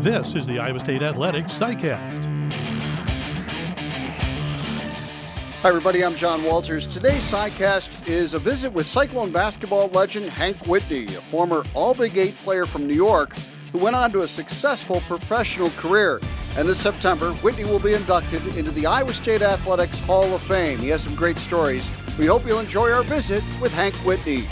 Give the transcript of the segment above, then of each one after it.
This is the Iowa State Athletics CyCast. Hi, everybody. I'm John Walters. Today's CyCast is a visit with Cyclone basketball legend Hank Whitney, a former All Big Eight player from New York who went on to a successful professional career. And this September, Whitney will be inducted into the Iowa State Athletics Hall of Fame. He has some great stories. We hope you'll enjoy our visit with Hank Whitney.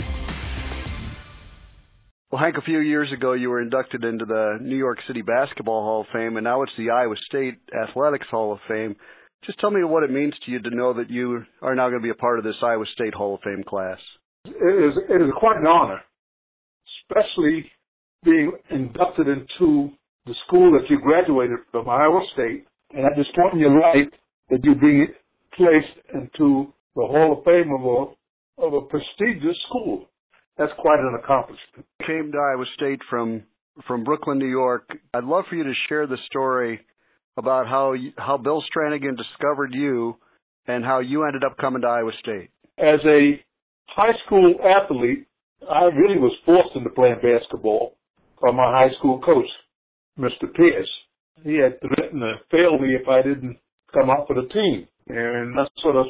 Well, Hank, a few years ago, you were inducted into the New York City Basketball Hall of Fame, and now it's the Iowa State Athletics Hall of Fame. Just tell me what it means to you to know that you are now going to be a part of this Iowa State Hall of Fame class. It is, it is quite an honor, especially being inducted into the school that you graduated from, Iowa State. And at this point in your life, that you're being placed into the Hall of Fame of a, of a prestigious school. That's quite an accomplishment. Came to Iowa State from from Brooklyn, New York. I'd love for you to share the story about how how Bill Strannigan discovered you and how you ended up coming to Iowa State. As a high school athlete, I really was forced into playing basketball by my high school coach, Mr. Pierce. He had threatened to fail me if I didn't come out for the team. And I sort of,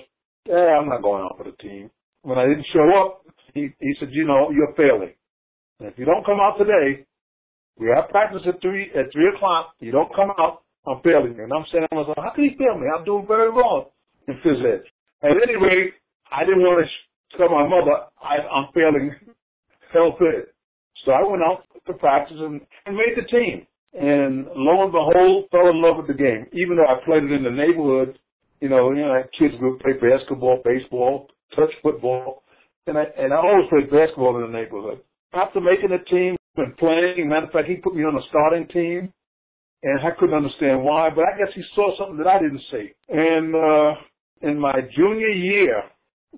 yeah, I'm not going out for the team. When I didn't show up, he, he said, you know, you're failing. And if you don't come out today, we have practice at three at three o'clock. You don't come out, I'm failing you. And I'm saying, I was like, how can he fail me? I'm doing very well in phys ed. At any rate, I didn't want to tell my mother I, I'm failing health ed. So I went out to practice and, and made the team. And lo and behold, fell in love with the game. Even though I played it in the neighborhood, you know, you know, kids would play basketball, baseball, touch football, and I and I always played basketball in the neighborhood. After making the team and playing, matter of fact, he put me on the starting team, and I couldn't understand why, but I guess he saw something that I didn't see. And uh, in my junior year,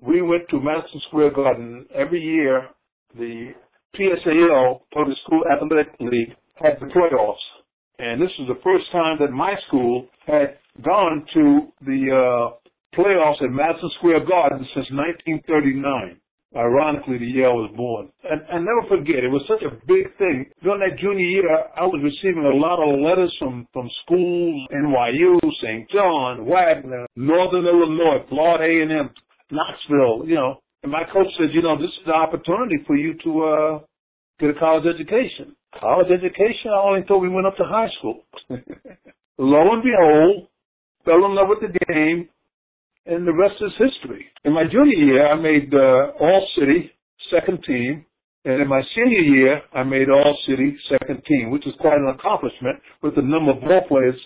we went to Madison Square Garden every year. The PSAL, Public School Athletic League, had the playoffs. And this was the first time that my school had gone to the uh, playoffs at Madison Square Garden since 1939. Ironically, the year I was born. And, and never forget, it was such a big thing. During that junior year, I was receiving a lot of letters from, from schools, NYU, St. John, Wagner, Northern Illinois, Florida A&M, Knoxville, you know. And my coach said, you know, this is the opportunity for you to uh, get a college education. College education, I only thought we went up to high school. Lo and behold, fell in love with the game, and the rest is history. In my junior year, I made uh, All City second team, and in my senior year, I made All City second team, which is quite an accomplishment with the number of ball players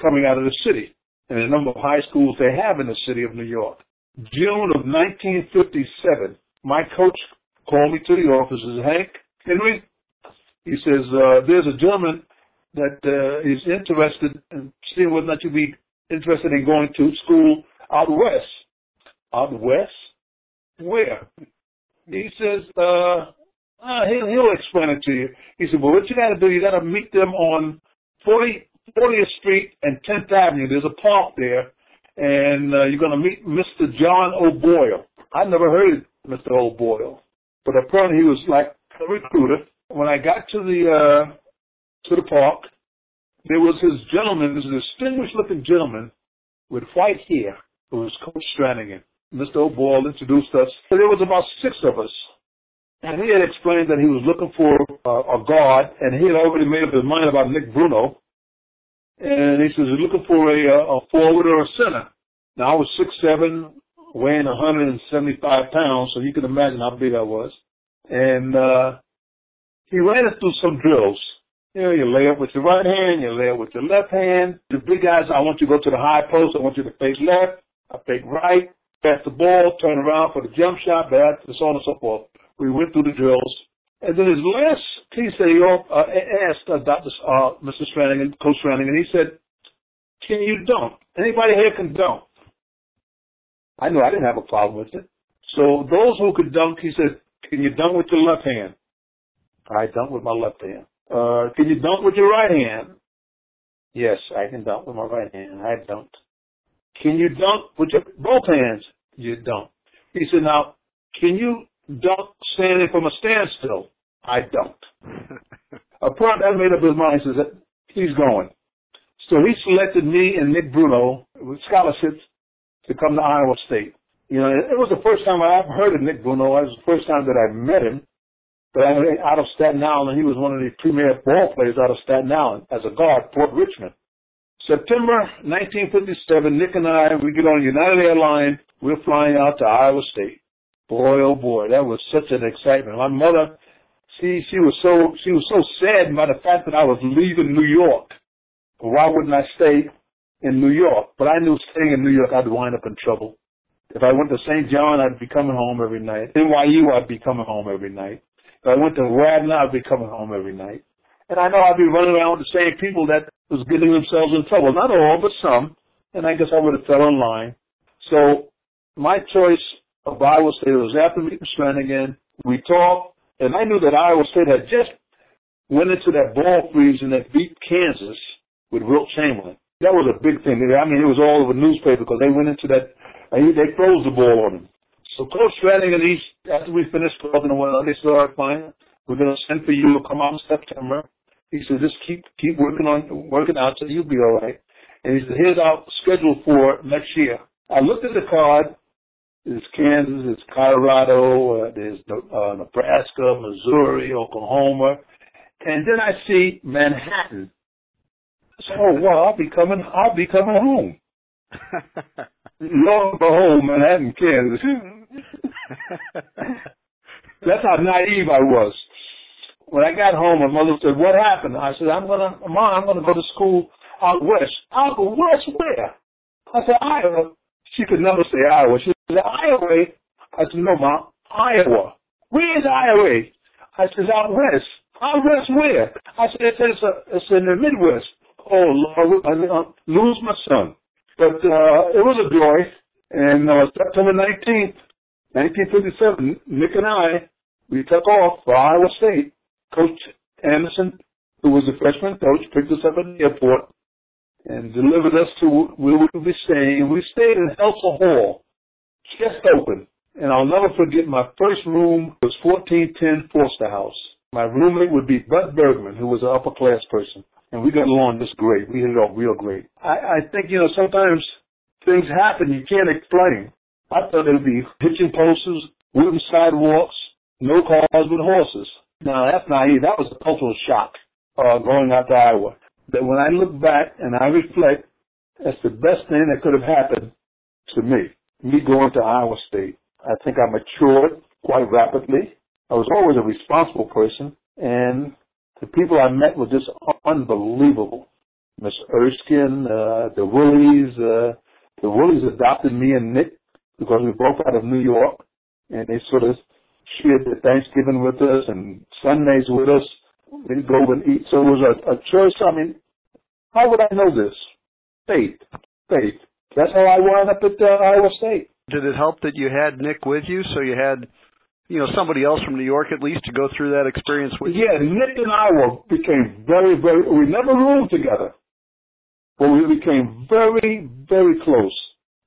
coming out of the city and the number of high schools they have in the city of New York. June of 1957, my coach called me to the office and said, Hank, Henry, he says, uh, there's a gentleman that uh, is interested in seeing whether or not you'd be interested in going to school out west. Out west? Where? He says, uh, uh, he'll, he'll explain it to you. He said, well, what you got to do, you got to meet them on 40, 40th Street and 10th Avenue. There's a park there, and uh, you're going to meet Mr. John O'Boyle. I never heard of Mr. O'Boyle, but apparently he was like a recruiter. When I got to the uh, to the park, there was his gentleman, this distinguished looking gentleman with white hair it was Coach Strannigan. Mr. O'Boyle introduced us. There was about six of us. And he had explained that he was looking for uh, a guard, and he had already made up his mind about Nick Bruno. And he says he's looking for a, a forward or a center. Now I was six seven, weighing 175 pounds, so you can imagine how big I was. And uh, he ran us through some drills. You know, you lay up with your right hand, you lay up with your left hand. The big guys, I want you to go to the high post, I want you to face left. I fake right, pass the ball, turn around for the jump shot, back, and so on and so forth. We went through the drills. And then his last piece that he uh, asked uh, Dr. Uh, Mr. Strannigan, Coach Strannigan, he said, can you dunk? Anybody here can dunk. I knew I didn't have a problem with it. So those who could dunk, he said, can you dunk with your left hand? I dunk with my left hand. Uh, can you dunk with your right hand? Yes, I can dunk with my right hand. I dunked. Can you dunk with your both hands? You don't. He said, now, can you dunk standing from a standstill? I don't. a prompt I made up his mind. Says, he's going. So he selected me and Nick Bruno with scholarships to come to Iowa State. You know, it was the first time I ever heard of Nick Bruno. It was the first time that I met him. But I was out of Staten Island. And he was one of the premier ball players out of Staten Island as a guard, Port Richmond. September 1957, Nick and I, we get on United Airlines. We're flying out to Iowa State. Boy, oh boy, that was such an excitement. My mother, she, she was so, she was so sad by the fact that I was leaving New York. Why wouldn't I stay in New York? But I knew staying in New York, I'd wind up in trouble. If I went to St. John, I'd be coming home every night. NYU, I'd be coming home every night. If I went to Radnor, I'd be coming home every night. And I know I'd be running around with the same people that was getting themselves in trouble. Not all, but some. And I guess I would have fell in line. So my choice of Iowa State was after meeting Strannigan. We talked, and I knew that Iowa State had just went into that ball freeze and that beat Kansas with Wilt Chamberlain. That was a big thing. I mean, it was all over the newspaper because they went into that and they froze the ball on him. So Coach Strannigan, he's, after we finished talking one they said, all right, fine. We're going to send for you to come out in September. He said, just keep, keep working on, working out so you'll be all right. And he said, here's our schedule for next year. I looked at the card. It's Kansas, it's Colorado, uh, there's uh, Nebraska, Missouri, Oklahoma. And then I see Manhattan. So, oh well, I'll be coming, I'll be coming home. Lo and behold, Manhattan, Kansas. That's how naive I was. When I got home, my mother said, "What happened?" I said, "I'm gonna, mom, I'm gonna go to school out west." Out west where? I said, Iowa. She could never say Iowa. She said, Iowa. I said, no, mom, Iowa. Where is Iowa? I said, out west. Out west where? I said, it's, it's, a, it's in the Midwest. Oh, Lord, I lose my son. But uh, it was a joy. And uh, September 19th, 1957, Nick and I, we took off for Iowa State. Coach Anderson, who was the freshman coach, picked us up at the airport and delivered us to where we would be staying. We stayed in Helser Hall, just open. And I'll never forget my first room was 1410 Forster House. My roommate would be Bud Bergman, who was an upper class person and we got along just great. We hit it off real great. I, I think, you know, sometimes things happen you can't explain. I thought it would be hitching posts, wooden sidewalks, no cars but horses. Now that's naive. That was a cultural shock, uh, going out to Iowa. But when I look back and I reflect, that's the best thing that could have happened to me. Me going to Iowa State. I think I matured quite rapidly. I was always a responsible person and the people I met were just unbelievable. Miss Erskine, uh, the Woolies, uh, the Woolies adopted me and Nick because we both out of New York, and they sort of shared the Thanksgiving with us and Sundays with us. We'd go and eat. So it was a, a choice. I mean, how would I know this? Faith, faith. That's how I wound up at uh, Iowa State. Did it help that you had Nick with you, so you had you know somebody else from New York at least to go through that experience with you? Yeah, Nick and I were became very, very. We never roomed together, but we became very, very close.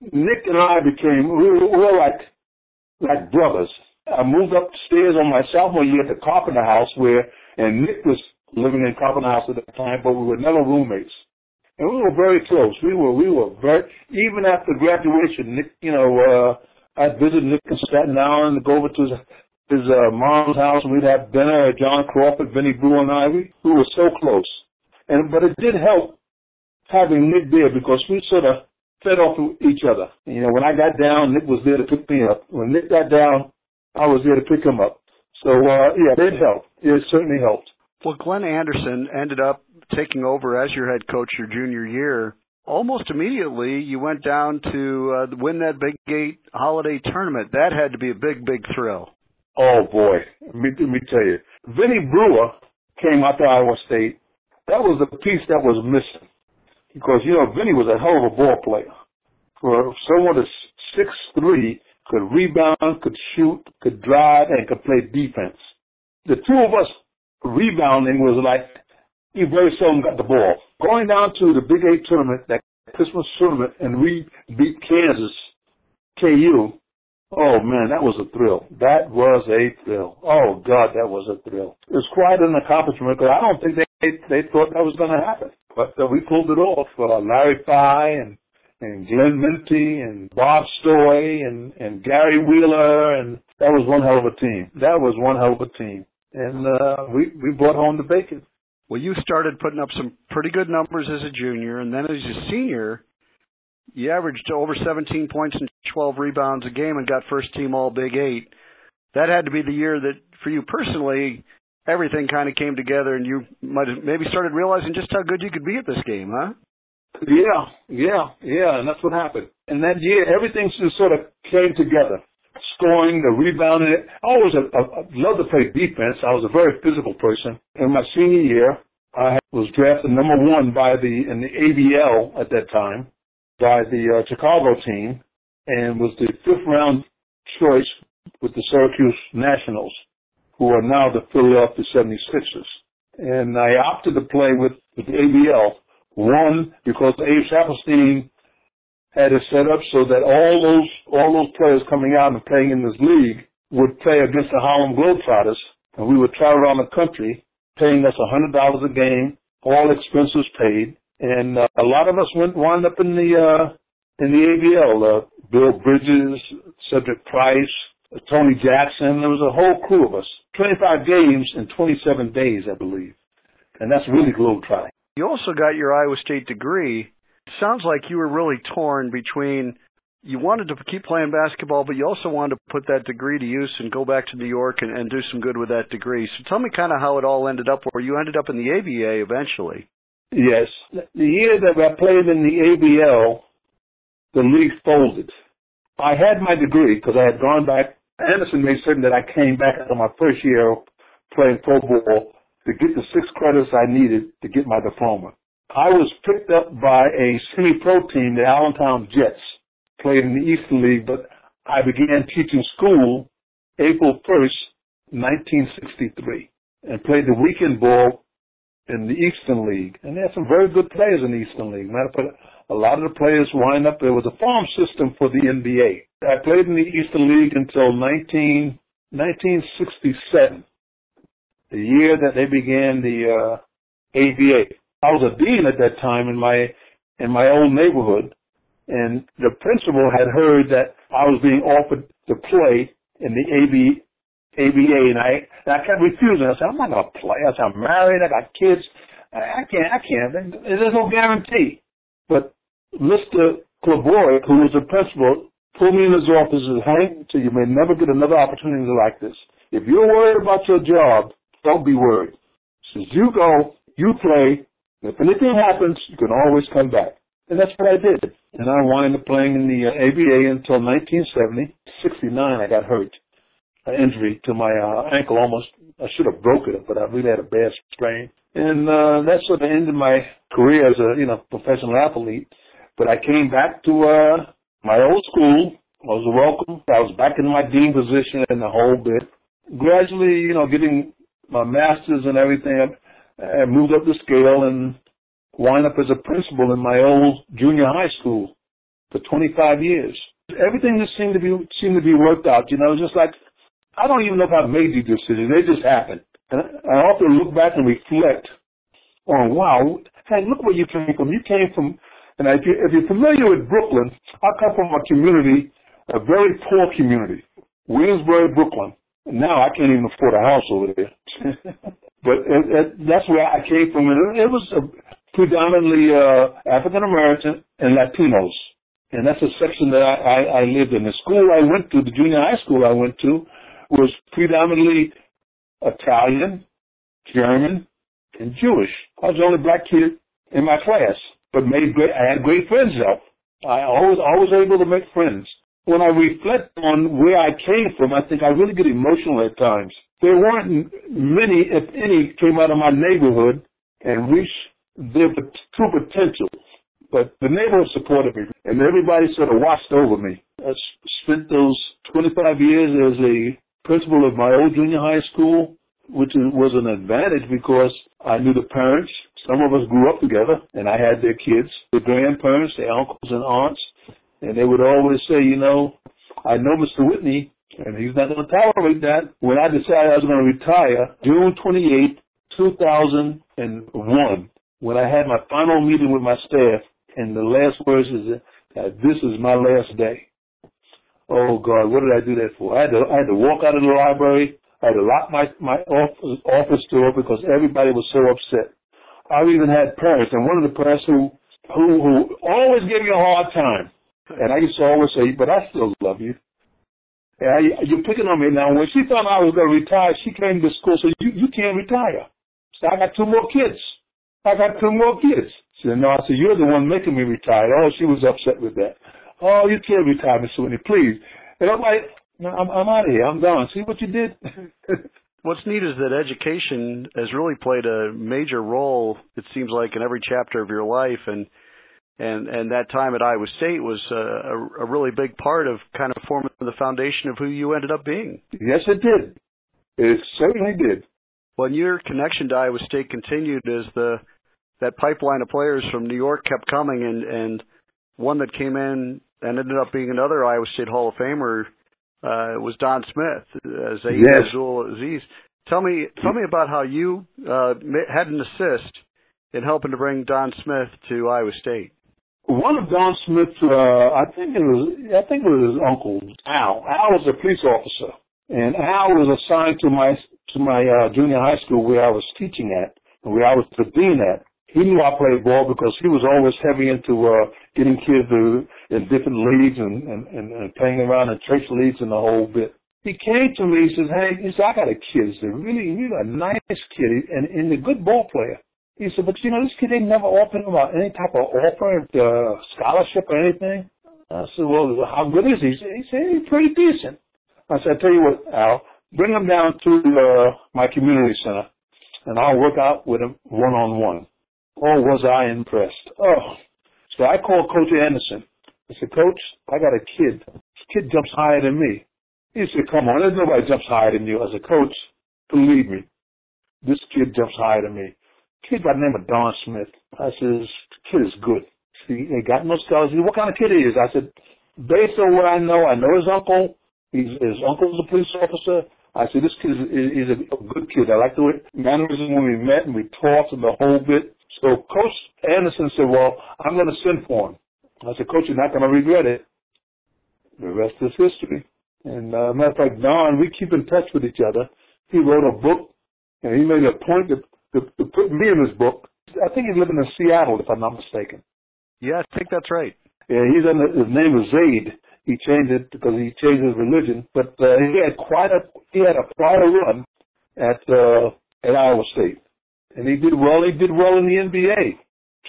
Nick and I became we were, we were like like brothers. I moved upstairs on my sophomore year the Carpenter House where, and Nick was living in Carpenter House at the time, but we were never roommates. And we were very close. We were, we were very, even after graduation, Nick, you know, uh, I'd visit Nick in Staten Island and go over to his, his uh, mom's house and we'd have dinner at John Crawford, Vinnie Brewer and I. We, we were so close. And, but it did help having Nick there because we sort of fed off of each other. You know, when I got down, Nick was there to pick me up. When Nick got down, I was there to pick him up. So, uh, yeah, it helped. It certainly helped. Well, Glenn Anderson ended up taking over as your head coach your junior year almost immediately you went down to uh, win that Big Eight holiday tournament. That had to be a big, big thrill. Oh boy, let me, let me tell you, Vinnie Brewer came out to Iowa State. That was the piece that was missing because you know Vinnie was a hell of a ball player. For someone that's six three, could rebound, could shoot, could drive, and could play defense. The two of us rebounding was like he very seldom got the ball. Going down to the Big Eight tournament, that Christmas tournament, and we beat Kansas, KU. Oh man, that was a thrill. That was a thrill. Oh God, that was a thrill. It was quite an accomplishment because I don't think they they thought that was going to happen. But uh, we pulled it off. Uh, Larry Fye and and Glenn Minty and Bob Stoy and and Gary Wheeler and that was one hell of a team. That was one hell of a team. And uh we we brought home the bacon. Well, you started putting up some pretty good numbers as a junior, and then as a senior, you averaged over 17 points and 12 rebounds a game and got first team All Big Eight. That had to be the year that, for you personally, everything kind of came together, and you might have maybe started realizing just how good you could be at this game, huh? Yeah, yeah, yeah, and that's what happened. And that year, everything just sort of came together. Scoring, the rebounding. I always uh, uh, loved to play defense. I was a very physical person. In my senior year, I was drafted number one by the in the ABL at that time by the uh, Chicago team, and was the fifth round choice with the Syracuse Nationals, who are now the Philadelphia 76ers. And I opted to play with, with the ABL one, because Abe Saperstein had it set up so that all those all those players coming out and playing in this league would play against the Harlem Globetrotters, and we would travel around the country, paying us a hundred dollars a game, all expenses paid, and uh, a lot of us went wound up in the uh, in the ABL. Uh, Bill Bridges, Cedric Price, Tony Jackson. There was a whole crew of us. 25 games in 27 days, I believe, and that's really globetrotting. You also got your Iowa State degree. Sounds like you were really torn between you wanted to keep playing basketball, but you also wanted to put that degree to use and go back to New York and, and do some good with that degree. So tell me kind of how it all ended up, where you ended up in the ABA eventually. Yes. The year that I played in the ABL, the league folded. I had my degree because I had gone back. Anderson made certain that I came back after my first year playing pro ball to get the six credits I needed to get my diploma. I was picked up by a semi-pro team, the Allentown Jets, played in the Eastern League, but I began teaching school April 1st, 1963, and played the weekend ball in the Eastern League. And they had some very good players in the Eastern League. Matter of fact, a lot of the players wind up, there was a farm system for the NBA. I played in the Eastern League until 19, 1967 the year that they began the uh, ABA. I was a dean at that time in my in my old neighborhood, and the principal had heard that I was being offered to play in the AB, ABA, and I and I kept refusing. I said, "I'm not gonna play." I said, "I'm married. I got kids. I, I can't. I can't. There's no guarantee." But Mr. Clavoy, who was the principal, pulled me in his office and said, "Hank, so you may never get another opportunity like this. If you're worried about your job, don't be worried. Since you go, you play. If anything happens, you can always come back. And that's what I did. And I wound up playing in the uh, ABA until 1970. 69, I got hurt. An injury to my uh, ankle almost. I should have broken it, but I really had a bad strain. And uh, that sort of ended my career as a you know professional athlete. But I came back to uh, my old school. I was welcome. I was back in my dean position and the whole bit. Gradually, you know, getting my master's and everything. I, moved up the scale and wound up as a principal in my old junior high school for 25 years. Everything just seemed to be seemed to be worked out. You know, just like I don't even know if I made these decisions; they just happened. And I often look back and reflect on, wow, hey, look where you came from. You came from, and if, you, if you're familiar with Brooklyn, I come from a community, a very poor community, Williamsburg, Brooklyn. Now I can't even afford a house over there. But it, it, that's where I came from. And it was a, predominantly uh, African American and Latinos. And that's a section that I, I, I lived in. The school I went to, the junior high school I went to, was predominantly Italian, German, and Jewish. I was the only black kid in my class, but made great. I had great friends though. I always always able to make friends when I reflect on where I came from, I think I really get emotional at times. There weren't many, if any, came out of my neighborhood and reached their true potential. But the neighborhood supported me, and everybody sort of watched over me. I spent those 25 years as a principal of my old junior high school, which was an advantage because I knew the parents. Some of us grew up together, and I had their kids, the grandparents, their uncles and aunts. And they would always say, you know, I know Mr. Whitney, and he's not going to tolerate that. When I decided I was going to retire, June 28, 2001, when I had my final meeting with my staff, and the last words is that this is my last day. Oh God, what did I do that for? I had to, I had to walk out of the library. I had to lock my, my office, office door because everybody was so upset. I even had parents, and one of the parents who, who, who always gave me a hard time. And I used to always say, but I still love you. I, you're picking on me now. When she thought I was going to retire, she came to school said, you, you can't retire. So I got two more kids. I got two more kids. She said, no, I said, you're the one making me retire. Oh, she was upset with that. Oh, you can't retire, Miss Whitney, please. And I'm like, no, I'm, I'm out of here. I'm done. See what you did? What's neat is that education has really played a major role. It seems like in every chapter of your life, and and and that time at Iowa State was a, a really big part of kind of forming the foundation of who you ended up being. Yes, it did. It certainly did. When your connection to Iowa State continued as the that pipeline of players from New York kept coming, and and one that came in and ended up being another Iowa State Hall of Famer uh, was Don Smith as a yes. Abdul Aziz. Tell me, tell me about how you uh, had an assist in helping to bring Don Smith to Iowa State. One of Don Smith's, uh, I think it was, I think it was his uncle Al. Al was a police officer, and Al was assigned to my to my uh, junior high school where I was teaching at, and where I was the dean at. He knew I played ball because he was always heavy into uh, getting kids to, in different leagues and, and, and, and playing around in church leagues and the whole bit. He came to me, he says, hey, he said, I got a kid. He said, really, you got a nice kid and, and a good ball player. He said, but you know, this kid, they never offered him any type of offer, uh, scholarship or anything. I said, well, how good is he? He said, he's pretty decent. I said, I tell you what, Al, bring him down to uh, my community center, and I'll work out with him one on one. Oh, was I impressed? Oh, so I called Coach Anderson. I said, Coach, I got a kid. This kid jumps higher than me. He said, Come on, there's nobody jumps higher than you. I said, Coach, believe me, this kid jumps higher than me. Kid by the name of Don Smith. I said, kid is good. See, he ain't got no scholars. He said, what kind of kid he is? I said, based on what I know, I know his uncle. He's, his uncle's a police officer. I said, this kid is, is a good kid. I like the way mannerism when we met and we talked and the whole bit. So Coach Anderson said, well, I'm going to send for him. I said, Coach, you're not going to regret it. The rest is history. And uh, matter of fact, Don, we keep in touch with each other. He wrote a book, and he made a point to, to, to put me in his book. I think he's living in Seattle, if I'm not mistaken. Yeah, I think that's right. Yeah, he's under, his name is Zaid. He changed it because he changed his religion. But uh, he had quite a he had a quite a run at uh, at Iowa State and he did well. He did well in the NBA.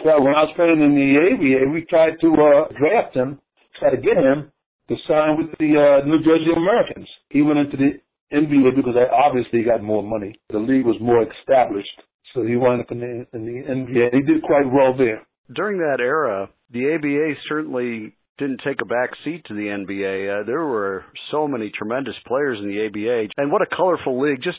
So when I was playing in the ABA, we tried to uh, draft him, try to get him to sign with the uh, New Jersey Americans. He went into the NBA because I obviously got more money. The league was more established, so he wound up in the, in the NBA. He did quite well there. During that era, the ABA certainly didn't take a back seat to the NBA. Uh, there were so many tremendous players in the ABA, and what a colorful league. Just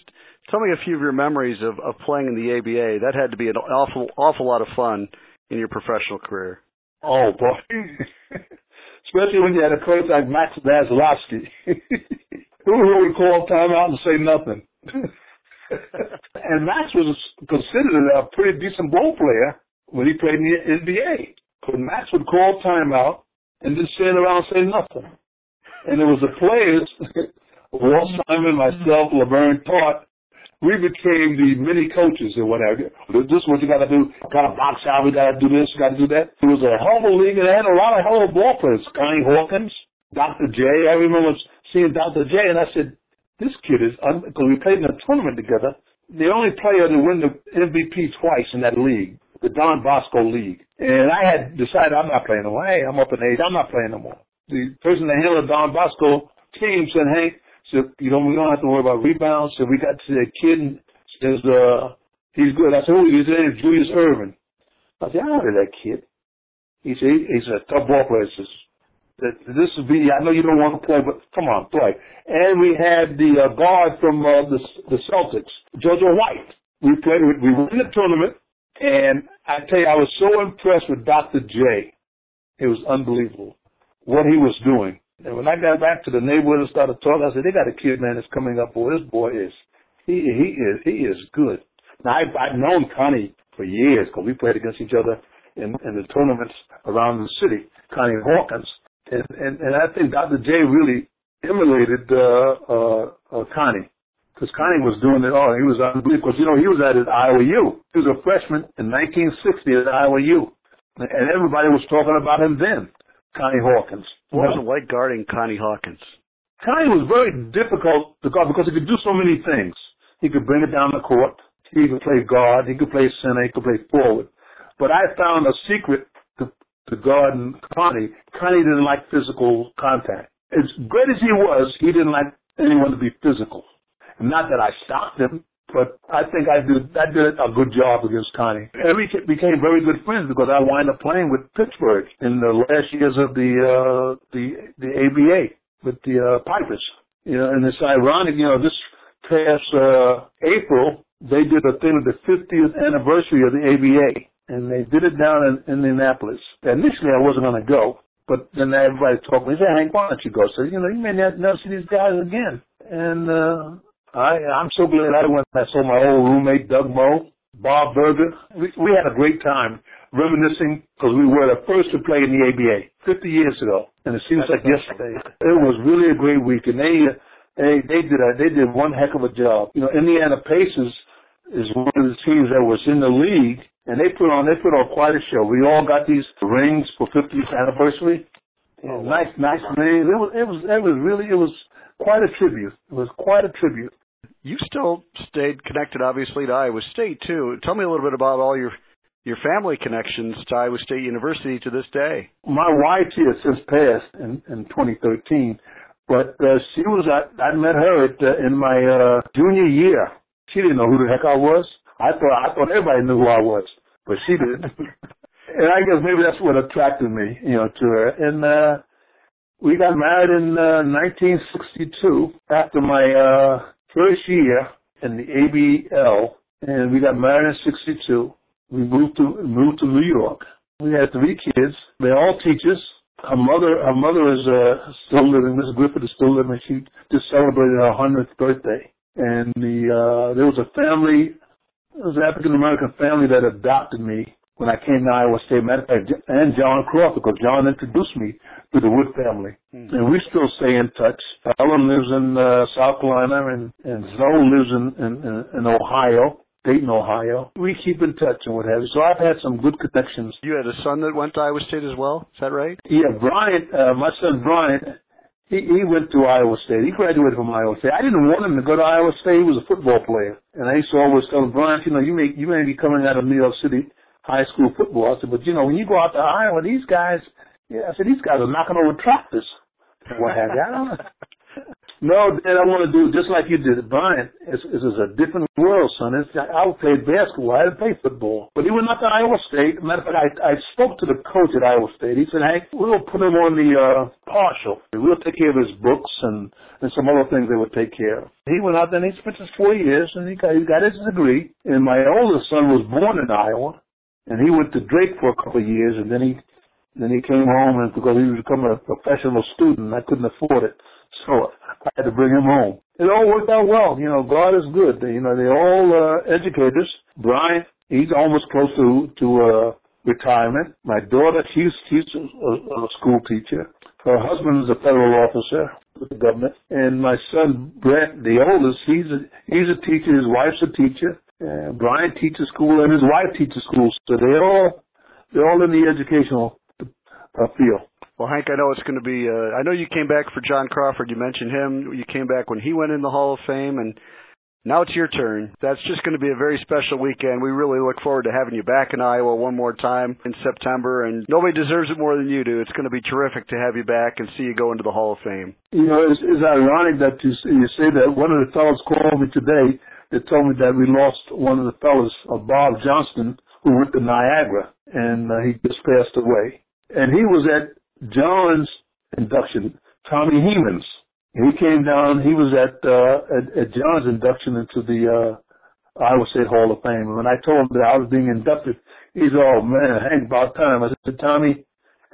tell me a few of your memories of, of playing in the ABA. That had to be an awful, awful lot of fun in your professional career. Oh boy, especially when you had a coach like Max Zaslofsky, who would call timeout and say nothing. and Max was considered a pretty decent ball player when he played in the NBA. But Max would call timeout and just stand around and say nothing. And it was the players, Walt Simon, myself, Levern Tart, we became the mini coaches or whatever. This is what you got to do. Got to box out. We got to do this. Got to do that. It was a hell of a league, and they had a lot of hell of ball players. Connie Hawkins, Dr. J. I remember seeing Dr. J. and I said, "This kid is." Because we played in a tournament together. The only player to win the MVP twice in that league, the Don Bosco League. And I had decided I'm not playing no more. Hey, I'm up in age. I'm not playing no more. The person that handled Don Bosco team said, Hank, so you know we don't have to worry about rebounds. So we got to the kid says uh he's good. I said, who his name is Julius Erving. I said, I know that kid. He said he's a tough ball player. He says, this is be I know you don't want to play, but come on, play. And we had the uh, guard from uh, the the Celtics, Jojo White. We played. We won the tournament, and I tell you, I was so impressed with Dr. J. It was unbelievable what he was doing. And when I got back to the neighborhood and started talking, I said, "They got a kid, man, that's coming up. Boy, this boy is he he is he is good." Now I've, I've known Connie for years because we played against each other in, in the tournaments around the city, Connie Hawkins. And, and, and I think Dr. J really emulated uh, uh, uh, Connie because Connie was doing it all. He was unbelievable because, you know, he was at his Iowa U. He was a freshman in 1960 at Iowa U. And everybody was talking about him then, Connie Hawkins. What was it like guarding Connie Hawkins? Connie was very difficult to guard because he could do so many things. He could bring it down the court. He could play guard. He could play center. He could play forward. But I found a secret to, guard Connie. Connie didn't like physical contact. As great as he was, he didn't like anyone to be physical. Not that I stopped him, but I think I did I did a good job against Connie. And we became very good friends because I wound up playing with Pittsburgh in the last years of the uh, the the ABA with the uh, Pipers. You know, and it's ironic. You know, this past uh, April they did a thing of the 50th anniversary of the ABA, and they did it down in Indianapolis. Initially, I wasn't going to go, but then everybody talked me. They said, Hank, why don't you go? So, you know, you may never see these guys again. And uh, I, I'm so glad I went. I saw my old roommate, Doug Moe, Bob Berger. We, we had a great time reminiscing because we were the first to play in the ABA 50 years ago. And it seems like yesterday. It was really a great week. And they, they, they did a, they did one heck of a job. You know, Indiana Pacers is one of the teams that was in the league and they put on, they put on quite a show. We all got these rings for 50th anniversary. Oh, nice, nice rings. It was, it was, it was really, it was quite a tribute. It was quite a tribute you still stayed connected, obviously, to Iowa State too. Tell me a little bit about all your your family connections to Iowa State University to this day. My wife, she has since passed in, in 2013, but uh, she was I, I met her at, uh, in my uh, junior year. She didn't know who the heck I was. I thought I thought everybody knew who I was, but she didn't. and I guess maybe that's what attracted me, you know, to her. And uh, we got married in uh, 1962 after my uh, first year in the ABL, and we got married in '62. We moved to moved to New York. We had three kids. They're all teachers. Her mother, her mother is uh, still living. Miss Griffith is still living. She just celebrated her hundredth birthday. And the uh, there was a family, it was an African American family that adopted me when I came to Iowa State. Matter of fact, and John Crawford, because John introduced me to the Wood family. Mm-hmm. And we still stay in touch. Ellen lives in uh, South Carolina, and, and Zoe lives in, in, in Ohio. Dayton, Ohio. We keep in touch and what have you. So I've had some good connections. You had a son that went to Iowa State as well. Is that right? Yeah, Brian. Uh, my son Brian. He he went to Iowa State. He graduated from Iowa State. I didn't want him to go to Iowa State. He was a football player, and I used to always tell him, Brian, you know, you may you may be coming out of New York City high school football. I said, but you know, when you go out to Iowa, these guys, yeah, I said, these guys are knocking over tractors and what have you. I don't know. No, Dad, I want to do just like you did. Brian, this is a different world, son. It's, I played basketball. I didn't play football. But he went up to Iowa State. Matter of fact, I, I spoke to the coach at Iowa State. He said, hey, we'll put him on the uh, partial. We'll take care of his books and, and some other things they would take care of. He went out there and he spent his four years and he got, he got his degree. And my oldest son was born in Iowa and he went to Drake for a couple of years, and then he then he came home and because he was becoming a professional student, I couldn't afford it, so I had to bring him home. It all worked out well. You know, God is good. You know, they're all uh, educators. Brian, he's almost close to to uh, retirement. My daughter, she's she's a, a school teacher. Her husband is a federal officer with the government, and my son Brett, the oldest, he's a he's a teacher. His wife's a teacher. Uh, Brian teaches school and his wife teaches school, so they're all they're all in the educational uh, field. Well, Hank, I know it's going to be. Uh, I know you came back for John Crawford. You mentioned him. You came back when he went in the Hall of Fame, and now it's your turn. That's just going to be a very special weekend. We really look forward to having you back in Iowa one more time in September, and nobody deserves it more than you do. It's going to be terrific to have you back and see you go into the Hall of Fame. You know, it's, it's ironic that you, you say that. One of the fellows called me today they told me that we lost one of the fellows, uh, Bob Johnston, who went to Niagara, and uh, he just passed away. And he was at John's induction, Tommy Hemans. He came down. He was at uh, at, at John's induction into the uh, Iowa State Hall of Fame. And when I told him that I was being inducted, he said, "Oh man, Hank, about time." I said, "Tommy,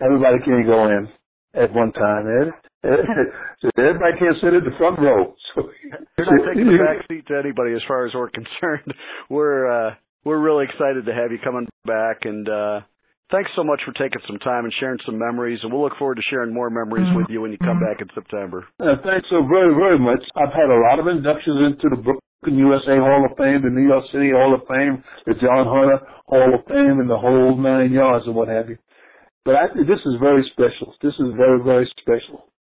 everybody can't go in at one time, Ed." so everybody can't sit in the front row. So you're not taking the back seat to anybody as far as we're concerned. We're uh we're really excited to have you coming back and uh thanks so much for taking some time and sharing some memories and we'll look forward to sharing more memories with you when you come back in September. Uh, thanks so very, very much. I've had a lot of inductions into the Brooklyn USA Hall of Fame, the New York City Hall of Fame, the John Hunter Hall of Fame, and the whole nine yards and what have you. But I this is very special. This is very, very special.